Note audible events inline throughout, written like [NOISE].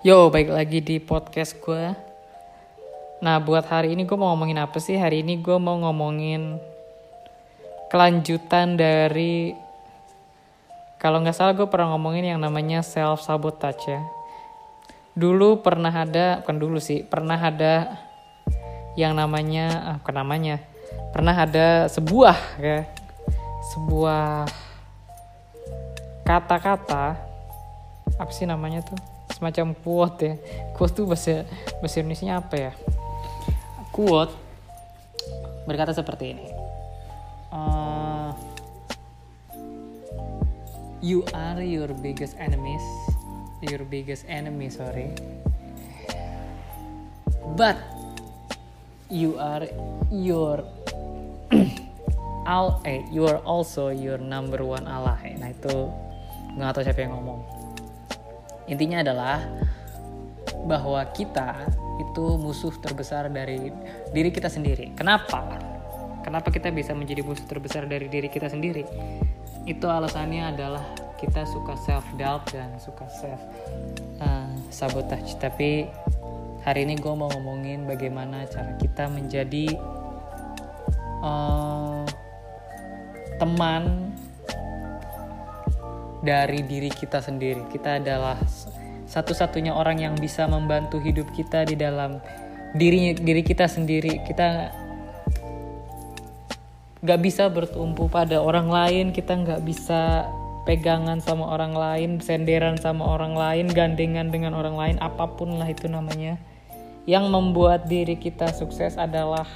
Yo, baik lagi di podcast gue. Nah, buat hari ini gue mau ngomongin apa sih? Hari ini gue mau ngomongin kelanjutan dari kalau nggak salah gue pernah ngomongin yang namanya self sabotage ya. Dulu pernah ada, bukan dulu sih, pernah ada yang namanya, ah, bukan namanya, pernah ada sebuah ya, sebuah kata-kata apa sih namanya tuh semacam quote ya. Quote tuh bahasa bahasa Indonesia apa ya? Quote berkata seperti ini. Uh, you are your biggest enemies. Your biggest enemy sorry. But you are your [CLEARS THROAT] all eh you are also your number one ally. Nah itu nggak tahu siapa yang ngomong intinya adalah bahwa kita itu musuh terbesar dari diri kita sendiri. Kenapa? Kenapa kita bisa menjadi musuh terbesar dari diri kita sendiri? Itu alasannya adalah kita suka self doubt dan suka self uh, sabotage. Tapi hari ini gue mau ngomongin bagaimana cara kita menjadi uh, teman dari diri kita sendiri. Kita adalah satu-satunya orang yang bisa membantu hidup kita di dalam diri diri kita sendiri. Kita nggak bisa bertumpu pada orang lain. Kita nggak bisa pegangan sama orang lain, senderan sama orang lain, gandengan dengan orang lain, apa pun lah itu namanya. Yang membuat diri kita sukses adalah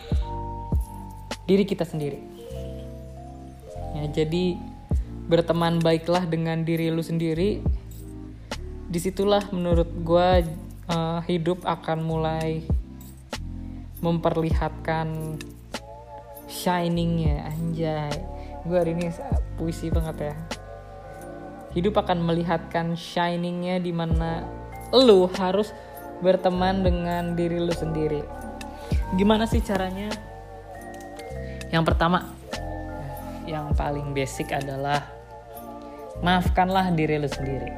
diri kita sendiri. Ya, jadi berteman baiklah dengan diri lu sendiri di situlah menurut gue uh, hidup akan mulai memperlihatkan shiningnya anjay. Gue hari ini puisi banget ya. Hidup akan melihatkan shiningnya di mana lu harus berteman dengan diri lu sendiri. Gimana sih caranya? Yang pertama yang paling basic adalah maafkanlah diri lu sendiri.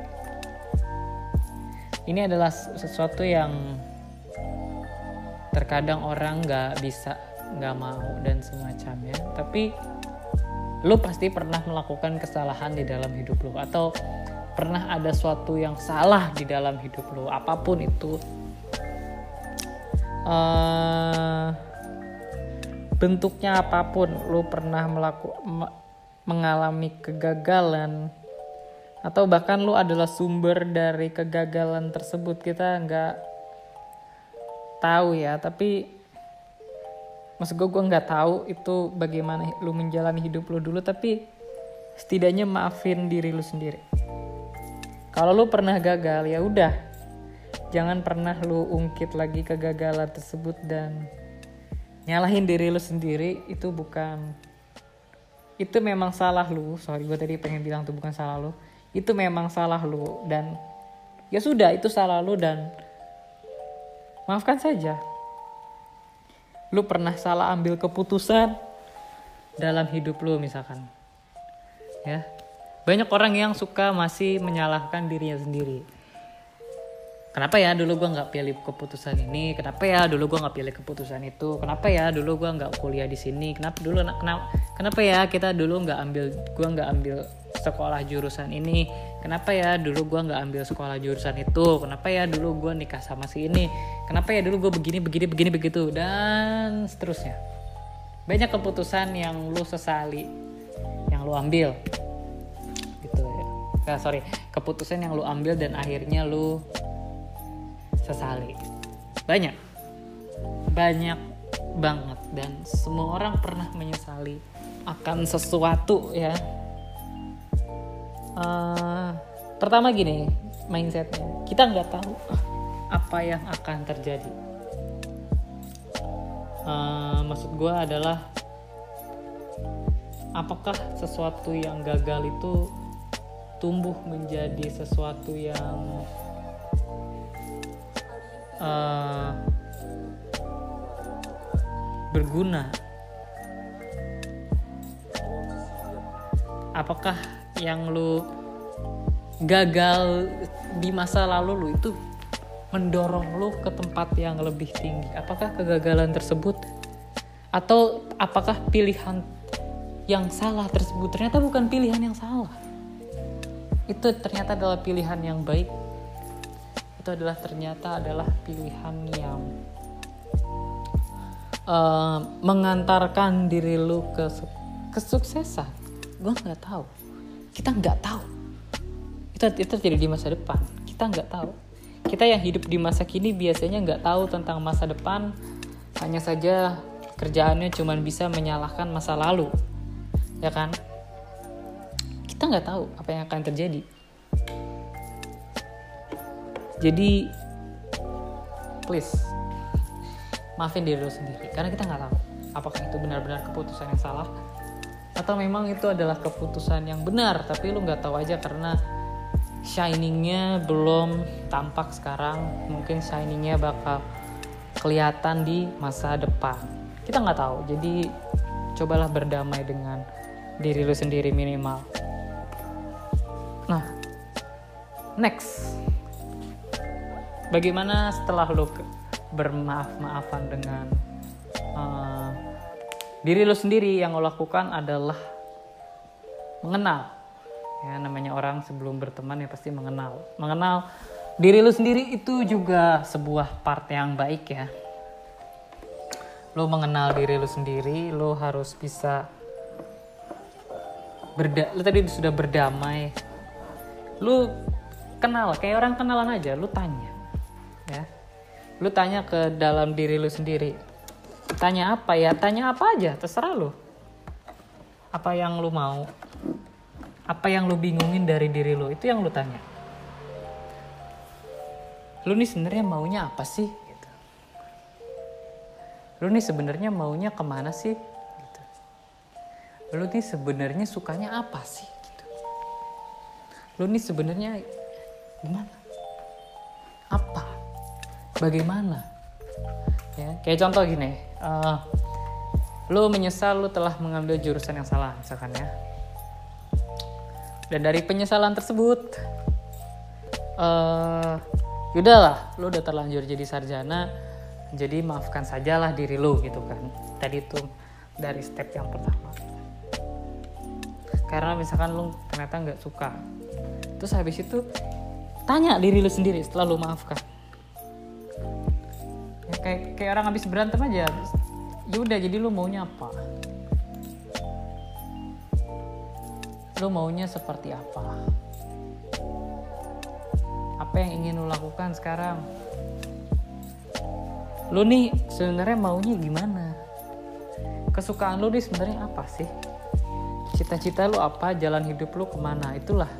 Ini adalah sesuatu yang terkadang orang nggak bisa nggak mau dan semacamnya. Tapi lu pasti pernah melakukan kesalahan di dalam hidup lu atau pernah ada suatu yang salah di dalam hidup lu apa pun itu. Uh, bentuknya apa pun lu pernah melakukan mengalami kegagalan atau bahkan lu adalah sumber dari kegagalan tersebut. Kita nggak tahu ya tapi maksud gue gue nggak tahu itu bagaimana lu menjalani hidup lu dulu tapi setidaknya maafin diri lu sendiri. Kalau lu pernah gagal ya udah. Jangan pernah lu ungkit lagi kegagalan tersebut dan nyalahin diri lu sendiri itu bukan itu memang salah lu. Sorry gue tadi pengen bilang itu bukan salah lu itu memang salah lu dan ya sudah itu salah lu dan maafkan saja. Lu pernah salah ambil keputusan dalam hidup lu misalkan ya. Banyak orang yang suka masih menyalahkan dirinya sendiri. Kenapa ya dulu gue nggak pilih keputusan ini? Kenapa ya dulu gue nggak pilih keputusan itu? Kenapa ya dulu gue nggak kuliah di sini? Kenapa dulu kenapa kenapa ya kita dulu nggak ambil gue nggak ambil sekolah jurusan ini. Kenapa ya dulu gue nggak ambil sekolah jurusan itu? Kenapa ya dulu gue nikah sama si ini? Kenapa ya dulu gue begini begini begini begitu? Dan seterusnya. Banyak keputusan yang lu sesali yang lu ambil. Gitu ya. Nah, sorry. Keputusan yang lu ambil dan akhirnya lu sesali. Banyak. Banyak banget. Dan semua orang pernah menyesali akan sesuatu ya uh, pertama gini mindsetnya. Kita nggak tahu apa yang akan terjadi. Uh, maksud gue adalah apakah sesuatu yang gagal itu tumbuh menjadi sesuatu yang uh, berguna? Apakah yang lu gagal di masa lalu lu itu mendorong lu ke tempat yang lebih tinggi. Apakah kegagalan tersebut? Atau apakah pilihan yang salah tersebut? Ternyata bukan pilihan yang salah. Itu ternyata adalah pilihan yang baik. Itu adalah ternyata adalah pilihan yang uh, mengantarkan diri lu ke kesuksesan. Gue nggak tahu kita nggak tahu. Itu itu terjadi di masa depan. Kita nggak tahu. Kita yang hidup di masa kini biasanya nggak tahu tentang masa depan. Hanya saja kerjaannya cuma bisa menyalahkan masa lalu. Ya kan? Kita nggak tahu apa yang akan terjadi. Jadi please maafin diri lo sendiri. Karena kita nggak tahu apakah itu benar-benar keputusan yang salah atau memang itu adalah keputusan yang benar tapi lu nggak tahu aja karena shiningnya belum tampak sekarang. Mungkin shiningnya bakal kelihatan di masa depan. Kita nggak tahu jadi cobalah berdamai dengan diri lu sendiri minimal. Nah next. Bagaimana setelah lu bermaaf-maafan dengan uh, diri lu sendiri yang lo lakukan adalah mengenal. Ya namanya orang sebelum berteman ya pasti mengenal. Mengenal diri lu sendiri itu juga sebuah part yang baik ya. Lo mengenal diri lu sendiri lo harus bisa berda lu tadi sudah berdamai. Lu kenal kayak orang kenalan aja lu tanya ya. Lu tanya ke dalam diri lu sendiri tanya apa ya? Tanya apa aja terserah lu. Apa yang lu mau. Apa yang lu bingungin dari diri lu itu yang lu tanya. Lu nih sebenarnya maunya apa sih? Gitu. lu nih sebenarnya maunya ke mana sih? Gitu. lu nih sebenarnya sukanya apa sih? Gitu. lu nih sebenarnya gimana? Apa? Bagaimana ya kayak contoh gini uh, lu menyesal lu telah mengambil jurusan yang salah misalkan ya. Dan dari penyesalan tersebut uh, lah lu udah terlanjur jadi sarjana jadi maafkan sajalah diri lu gitu kan. Tadi itu dari step yang pertama. Karena misalkan lu ternyata nggak suka terus habis itu tanya diri lu sendiri setelah lu maafkan kayak kayak orang habis berantem aja. Ya udah jadi lu maunya apa? Lu maunya seperti apa? Apa yang ingin lu lakukan sekarang? Lu nih sebenarnya maunya gimana? Kesukaan lu nih sebenarnya apa sih? Cita-cita lu apa? Jalan hidup lu ke mana? Itulah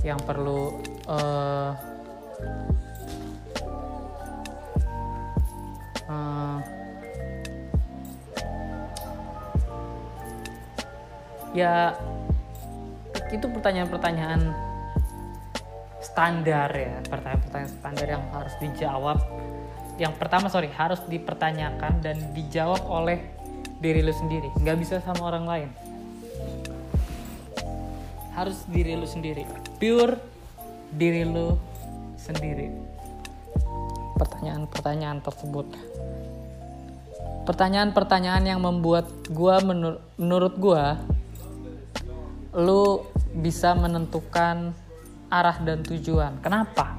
yang perlu uh, uh, ya itu pertanyaan-pertanyaan standar ya pertanyaan-pertanyaan standar yang harus dijawab. Yang pertama sorry harus dipertanyakan dan dijawab oleh diri lu sendiri. Nggak bisa sama orang lain. Harus diri lu sendiri. Pure diri lu sendiri pertanyaan-pertanyaan tersebut pertanyaan-pertanyaan yang membuat gua menur menurut gua lu bisa menentukan arah dan tujuan. Kenapa?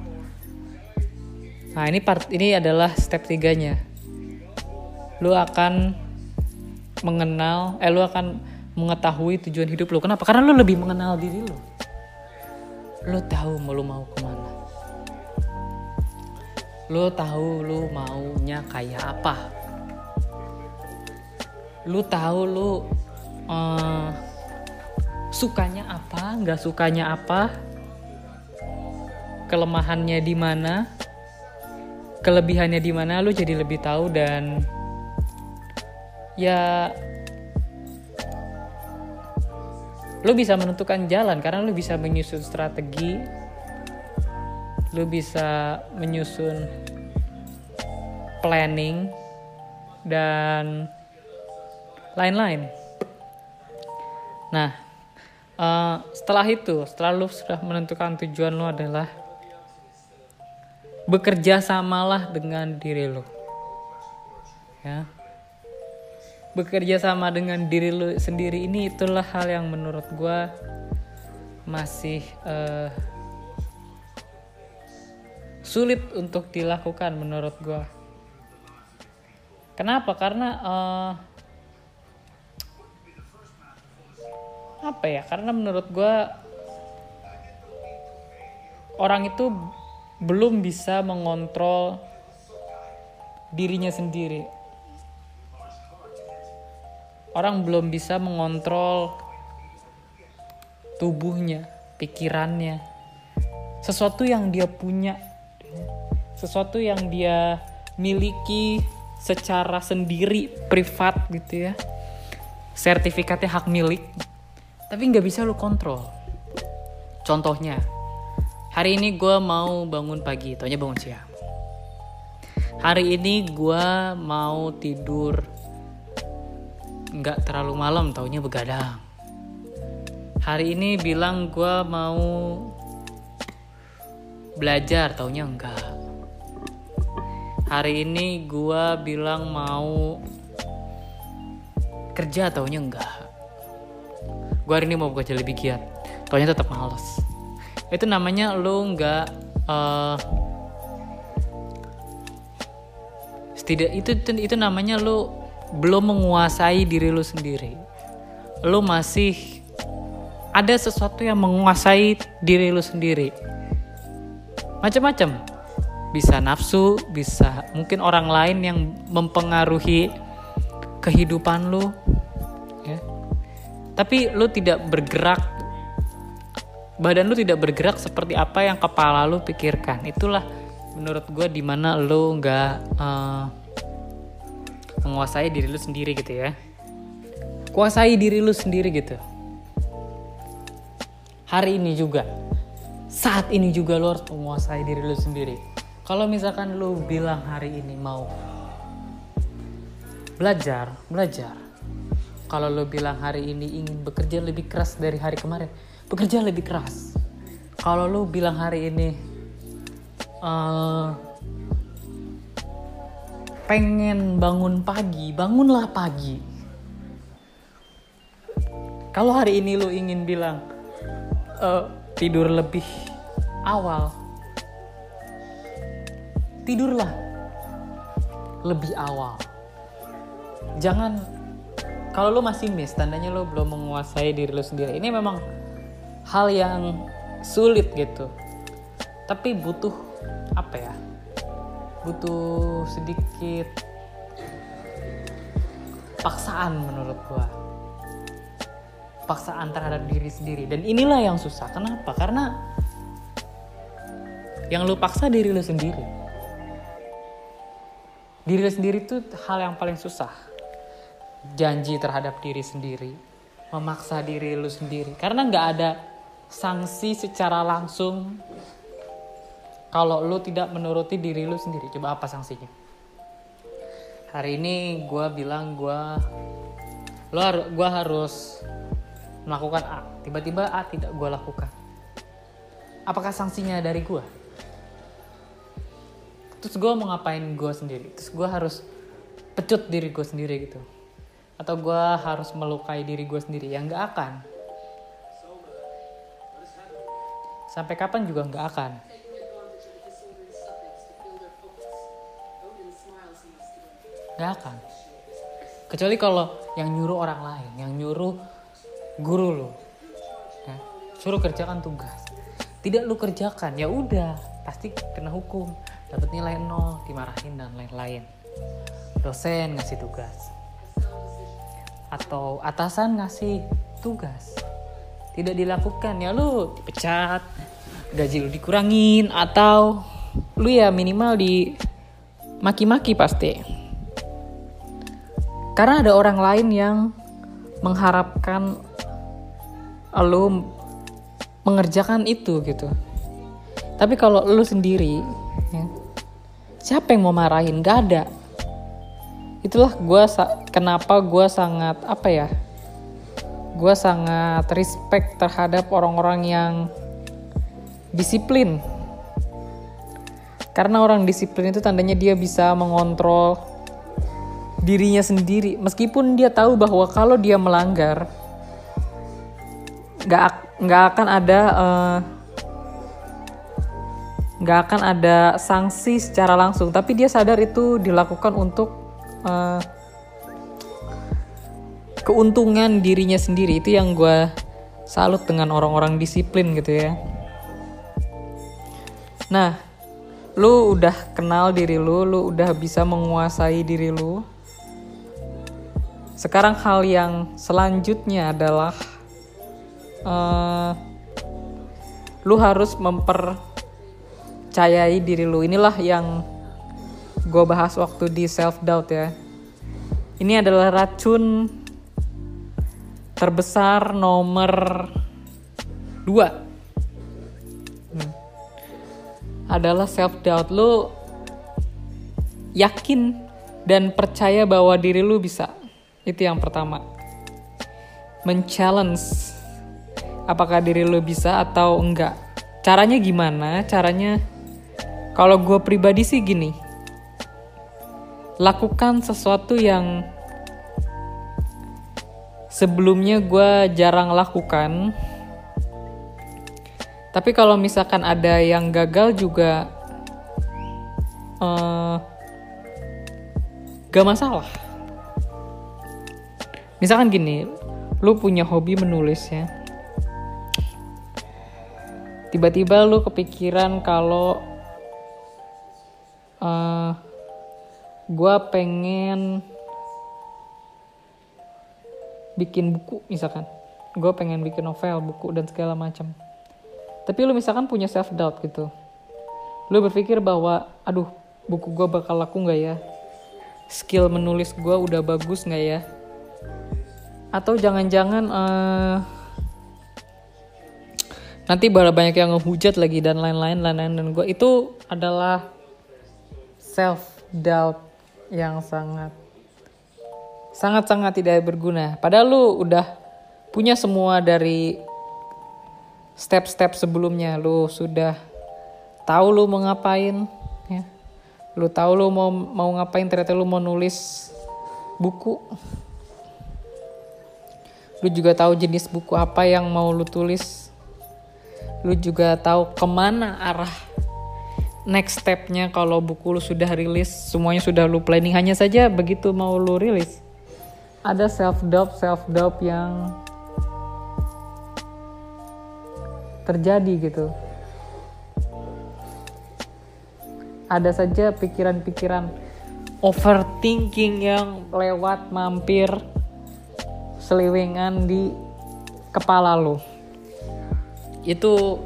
Nah, ini part ini adalah step tiganya. Lu akan mengenal, eh lu akan mengetahui tujuan hidup lu. Kenapa? Karena lu lebih mengenal diri lu. Lu tahu mau lu mau ke mana. Lu tahu lu maunya kayak apa. Lu tahu lu uh, sukanya apa, nggak sukanya apa, kelemahannya di mana? Kelebihannya di mana? Lu jadi lebih tahu dan ya lu bisa menentukan jalan karena lu bisa menyusun strategi lu bisa menyusun planning dan lain-lain. Nah, uh, setelah itu, setelah lu sudah menentukan tujuan lu adalah bekerja samalah dengan diri lo ya bekerja sama dengan diri lo sendiri ini itulah hal yang menurut gue masih uh, sulit untuk dilakukan menurut gue kenapa? Karena uh, apa ya? Karena menurut gue orang itu belum bisa mengontrol dirinya sendiri. Orang belum bisa mengontrol tubuhnya, pikirannya, sesuatu yang dia punya, sesuatu yang dia miliki secara sendiri, privat gitu ya. Sertifikatnya hak milik, tapi nggak bisa lo kontrol. Contohnya, hari ini gue mau bangun pagi taunya bangun siang hari ini gue mau tidur nggak terlalu malam taunya begadang hari ini bilang gue mau belajar taunya enggak hari ini gue bilang mau kerja taunya enggak. Gue hari ini mau kerja lebih giat taunya tetap males. Itu namanya lu nggak uh, tidak itu itu namanya lu belum menguasai diri lu sendiri. Lu masih ada sesuatu yang menguasai diri lu sendiri. Macam-macam bisa nafsu bisa mungkin orang lain yang mempengaruhi kehidupan lu ya. Tapi lu tidak bergerak badan lu tidak bergerak seperti apa yang kepala lu pikirkan. Itulah menurut gue di mana lu nggak uh, menguasai diri lu sendiri gitu ya. Kuasai diri lu sendiri gitu. Hari ini juga saat ini juga lu harus menguasai diri lu sendiri kalau misalkan lu bilang hari ini mau belajar belajar. Kalau lu bilang hari ini ingin bekerja lebih keras dari hari kemarin bekerja lebih keras. Kalau lu bilang hari ini uh, pengen bangun pagi bangunlah pagi. Kalau hari ini lu ingin bilang uh, tidur lebih awal tidurlah. Lebih awal. Jangan kalau lu masih miss tandanya lu belum menguasai diri lu sendiri. Ini memang hal yang sulit gitu. Tapi butuh apa ya butuh sedikit paksaan menurut gua. Paksaan terhadap diri sendiri. Dan inilah yang susah. Kenapa? Karena yang lu paksa diri lu sendiri diri sendiri itu hal yang paling susah janji terhadap diri sendiri memaksa diri lu sendiri karena nggak ada sanksi secara langsung kalau lu tidak menuruti diri lu sendiri. Coba apa sanksinya? Hari ini gue bilang gue lo harus gue harus melakukan A. Tiba-tiba A tidak gue lakukan. Apakah sanksinya dari gue? Terus gue mau ngapain gue sendiri? Terus gue harus pecut diri gue sendiri gitu. Atau gue harus melukai diri gue sendiri? yang nggak akan sampai kapan juga nggak akan nggak akan kecuali kalau yang nyuruh orang lain yang nyuruh guru lo ya, suruh kerjakan tugas tidak lu kerjakan ya udah pasti kena hukum dapat nilai nol dimarahin dan lain-lain. Dosen ngasih tugas. Atau atasan ngasih tugas. Tidak dilakukan ya lu dipecat gaji lu dikurangin atau lu ya minimal di maki-maki pasti. Karena ada orang lain yang mengharapkan lu mengerjakan itu gitu. Tapi kalau lu sendiri siapa yang mau marahin? Gak ada. Itulah gue kenapa gue sangat apa ya gue sangat respect terhadap orang-orang yang disiplin. Karena orang disiplin itu tandanya dia bisa mengontrol dirinya sendiri. Meskipun dia tahu bahwa kalau dia melanggar nggak nggak akan ada uh, nggak akan ada sanksi secara langsung tapi dia sadar itu dilakukan untuk uh, keuntungan dirinya sendiri. Itu yang gue salut dengan orang-orang disiplin gitu ya. Nah lu udah kenal diri lu lu udah bisa menguasai diri lu. Sekarang hal yang selanjutnya adalah uh, lu harus memper percayai diri lu. Inilah yang gue bahas waktu di self doubt ya. Ini adalah racun terbesar nomor dua. Hmm. adalah self doubt lu yakin dan percaya bahwa diri lu bisa. Itu yang pertama. Men-challenge apakah diri lu bisa atau enggak. Caranya gimana? Caranya kalau gue pribadi sih gini, lakukan sesuatu yang sebelumnya gue jarang lakukan. Tapi kalau misalkan ada yang gagal juga uh, gak masalah. Misalkan gini, lu punya hobi menulis ya. Tiba-tiba lu kepikiran kalau uh, eh, gue pengen bikin buku misalkan. Gue pengen bikin novel buku dan segala macam. Tapi lu misalkan punya self doubt gitu. Lu berpikir bahwa aduh buku gue bakal laku nggak ya? Skill menulis gue udah bagus nggak ya? Atau jangan-jangan uh, nanti banyak yang ngehujat lagi dan lain-lain lain-lain dan gue itu adalah self doubt yang sangat sangat sangat tidak berguna. Padahal lu udah punya semua dari step-step sebelumnya. Lu sudah tahu lu mau ngapain, ya. Lu tahu lu mau mau ngapain ternyata lu mau nulis buku. Lu juga tahu jenis buku apa yang mau lu tulis. Lu juga tahu ke mana arah next stepnya kalau buku lu sudah rilis semuanya sudah lu planning. Hanya saja begitu mau lu rilis ada self doubt self doubt yang terjadi gitu. Ada saja pikiran-pikiran overthinking yang lewat mampir seliwingan di kepala lo itu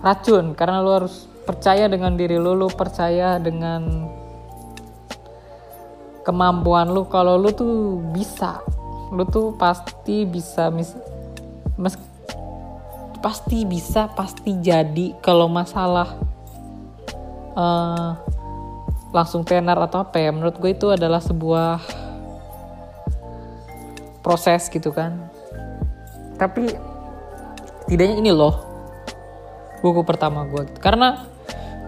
racun karena lu harus percaya dengan diri lu lu percaya dengan kemampuan lu. Kalau lu tuh bisa lu tuh pasti bisa mis, mes, pasti bisa pasti jadi. Kalau masalah uh, langsung tenar atau apa ya menurut gue itu adalah sebuah proses gitu kan. Tapi tidaknya ini loh buku pertama gue gitu. karena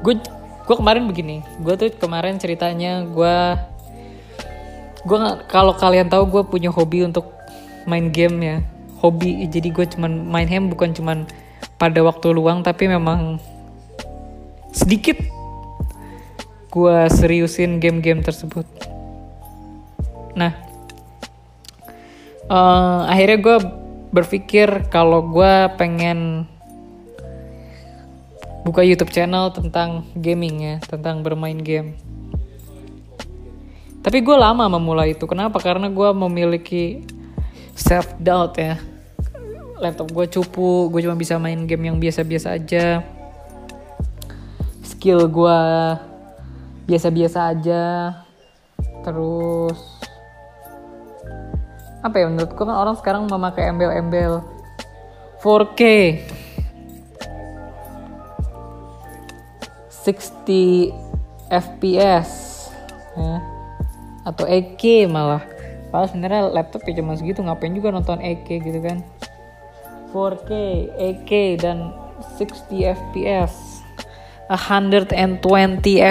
gue gue kemarin begini gue tuh kemarin ceritanya gue gue kalau kalian tahu gue punya hobi untuk main game ya hobi jadi gue cuman main game bukan cuman pada waktu luang tapi memang sedikit gue seriusin game-game tersebut nah uh, akhirnya gue berpikir kalau gue pengen buka YouTube channel tentang gaming ya, tentang bermain game. Tapi gue lama memulai itu. Kenapa? Karena gue memiliki self doubt ya. Laptop gue cupu, gue cuma bisa main game yang biasa-biasa aja. Skill gue biasa-biasa aja. Terus apa ya menurut gue kan orang sekarang memakai embel-embel 4K 60 fps ya. atau 8K malah. Padahal sebenarnya laptop ya cuma segitu ngapain juga nonton 8K gitu kan. 4K 8K dan 60 fps 120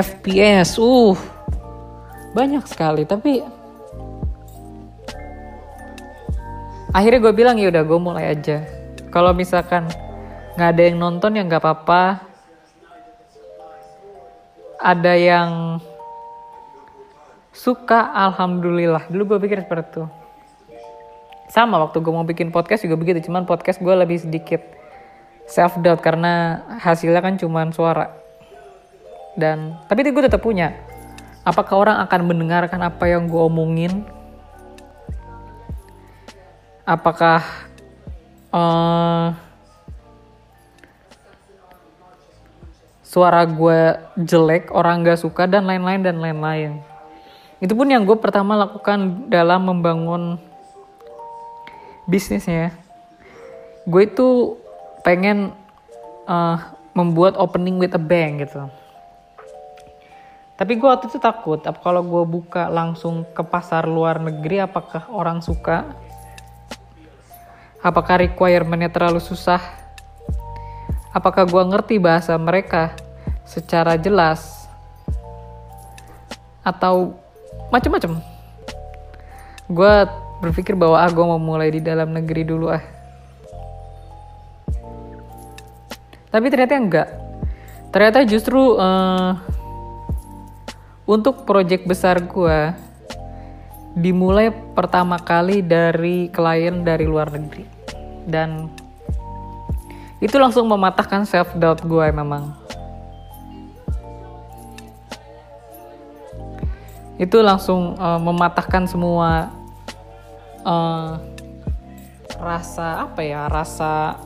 fps uh banyak sekali tapi akhirnya gue bilang ya udah gue mulai aja. Kalau misalkan nggak ada yang nonton ya nggak apa-apa ada yang suka alhamdulillah. Dulu gue pikir seperti itu. Sama waktu gue mau bikin podcast juga begitu cuman podcast gue lebih sedikit self doubt karena hasilnya kan cuman suara. Dan tapi itu gue tetap punya. Apakah orang akan mendengarkan apa yang gue omongin? Apakah uh, suara gue jelek, orang gak suka dan lain-lain dan lain-lain. Itu pun yang gue pertama lakukan dalam membangun bisnisnya. Gue itu pengen uh, membuat opening with a bang gitu. Tapi gue waktu itu takut, apa kalau gue buka langsung ke pasar luar negeri, apakah orang suka? Apakah requirementnya terlalu susah? Apakah gue ngerti bahasa mereka secara jelas? Atau macem-macem? Gue berpikir bahwa ah gue mau mulai di dalam negeri dulu ah. Tapi ternyata enggak. Ternyata justru uh, untuk project besar gue dimulai pertama kali dari klien dari luar negeri. Dan itu langsung mematahkan self doubt gue memang. Itu langsung uh, mematahkan semua uh, rasa apa ya rasa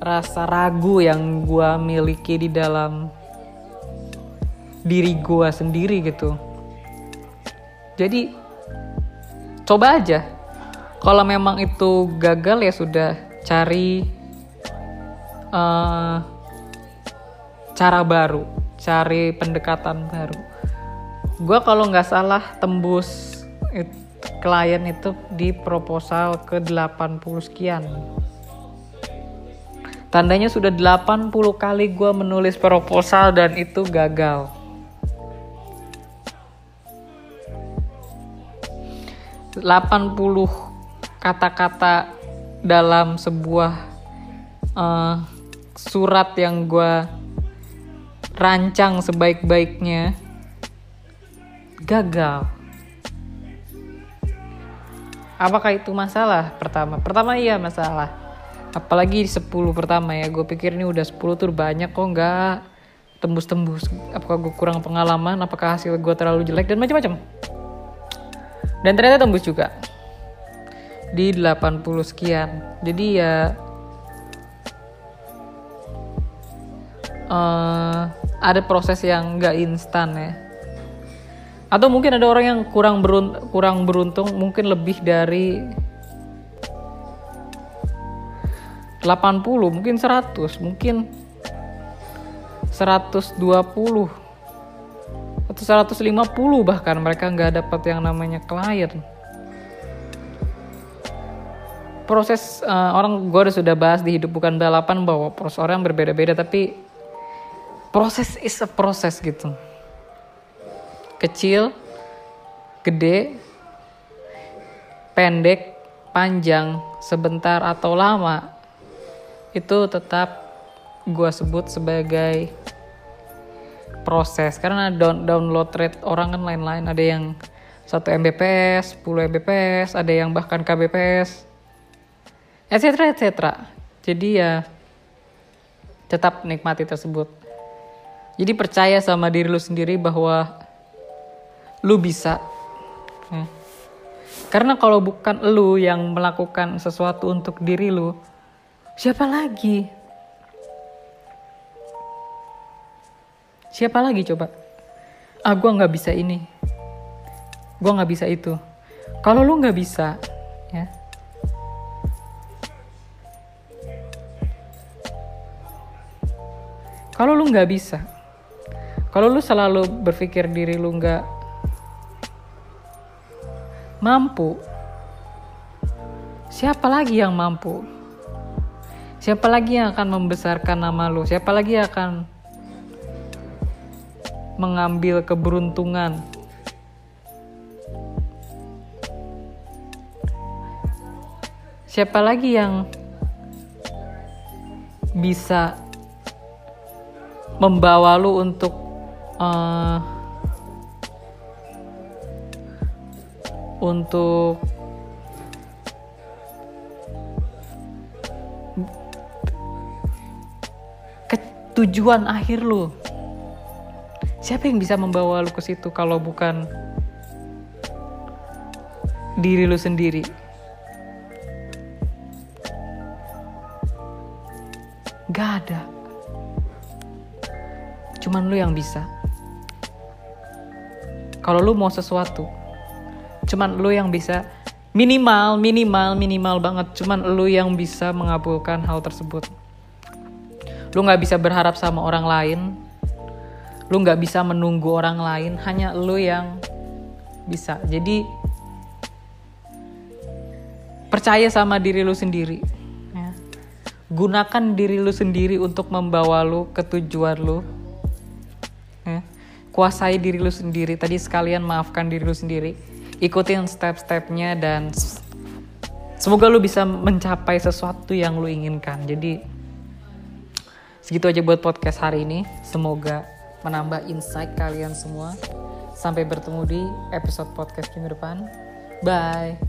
rasa ragu yang gue miliki di dalam diri gue sendiri gitu. Jadi coba aja. Kalau memang itu gagal ya sudah cari uh, cara baru, cari pendekatan baru. Gue kalau nggak salah tembus it, klien itu di proposal ke 80 sekian. Tandanya sudah 80 kali gue menulis proposal dan itu gagal. Delapan puluh kata-kata dalam sebuah uh, surat yang gue rancang sebaik-baiknya gagal. Apakah itu masalah? Pertama, pertama iya masalah. Apalagi di 10 pertama ya, gue pikir ini udah 10 tuh banyak kok nggak tembus-tembus. Apakah gue kurang pengalaman? Apakah hasil gue terlalu jelek dan macam-macam? Dan ternyata tembus juga di 80 sekian. Jadi ya uh, ada proses yang nggak instan ya. Atau mungkin ada orang yang kurang beruntung, kurang beruntung mungkin lebih dari 80 mungkin 100 mungkin 120 atau 150 bahkan mereka nggak dapat yang namanya klien proses uh, orang gue sudah bahas di hidup bukan balapan bahwa proses orang berbeda-beda tapi proses is a proses gitu. Kecil gede pendek panjang sebentar atau lama itu tetap gue sebut sebagai proses. Karena down, download rate orang kan lain-lain. Ada yang 1 Mbps, 10 Mbps, ada yang bahkan kbps etc etc jadi ya tetap nikmati tersebut. Jadi percaya sama diri lu sendiri bahwa lu bisa. Ya. karena kalau bukan lu yang melakukan sesuatu untuk diri lu siapa lagi? Siapa lagi coba? Ah gue nggak bisa ini. Gue nggak bisa itu. Kalau lu nggak bisa ya Kalau lu nggak bisa, kalau lu selalu berpikir diri lu nggak mampu, siapa lagi yang mampu? siapa lagi yang akan membesarkan nama lu siapa lagi yang akan mengambil keberuntungan siapa lagi yang bisa membawa lu untuk uh, untuk ke tujuan akhir lu. Siapa yang bisa membawa lu ke situ kalau bukan diri lu sendiri cuman lu yang bisa. Kalau lu mau sesuatu cuman lu yang bisa. Minimal minimal minimal banget cuman lu yang bisa mengabulkan hal tersebut. Lu nggak bisa berharap sama orang lain. Lu nggak bisa menunggu orang lain hanya lu yang bisa. Jadi percaya sama diri lu sendiri ya. gunakan diri lu sendiri untuk membawa lu ke tujuan lu. Kuasai diri lu sendiri. Tadi sekalian maafkan diri lu sendiri. Ikutin step-stepnya dan semoga lu bisa mencapai sesuatu yang lu inginkan. Jadi segitu aja buat podcast hari ini. Semoga menambah insight kalian semua. Sampai bertemu di episode podcast minggu depan. Bye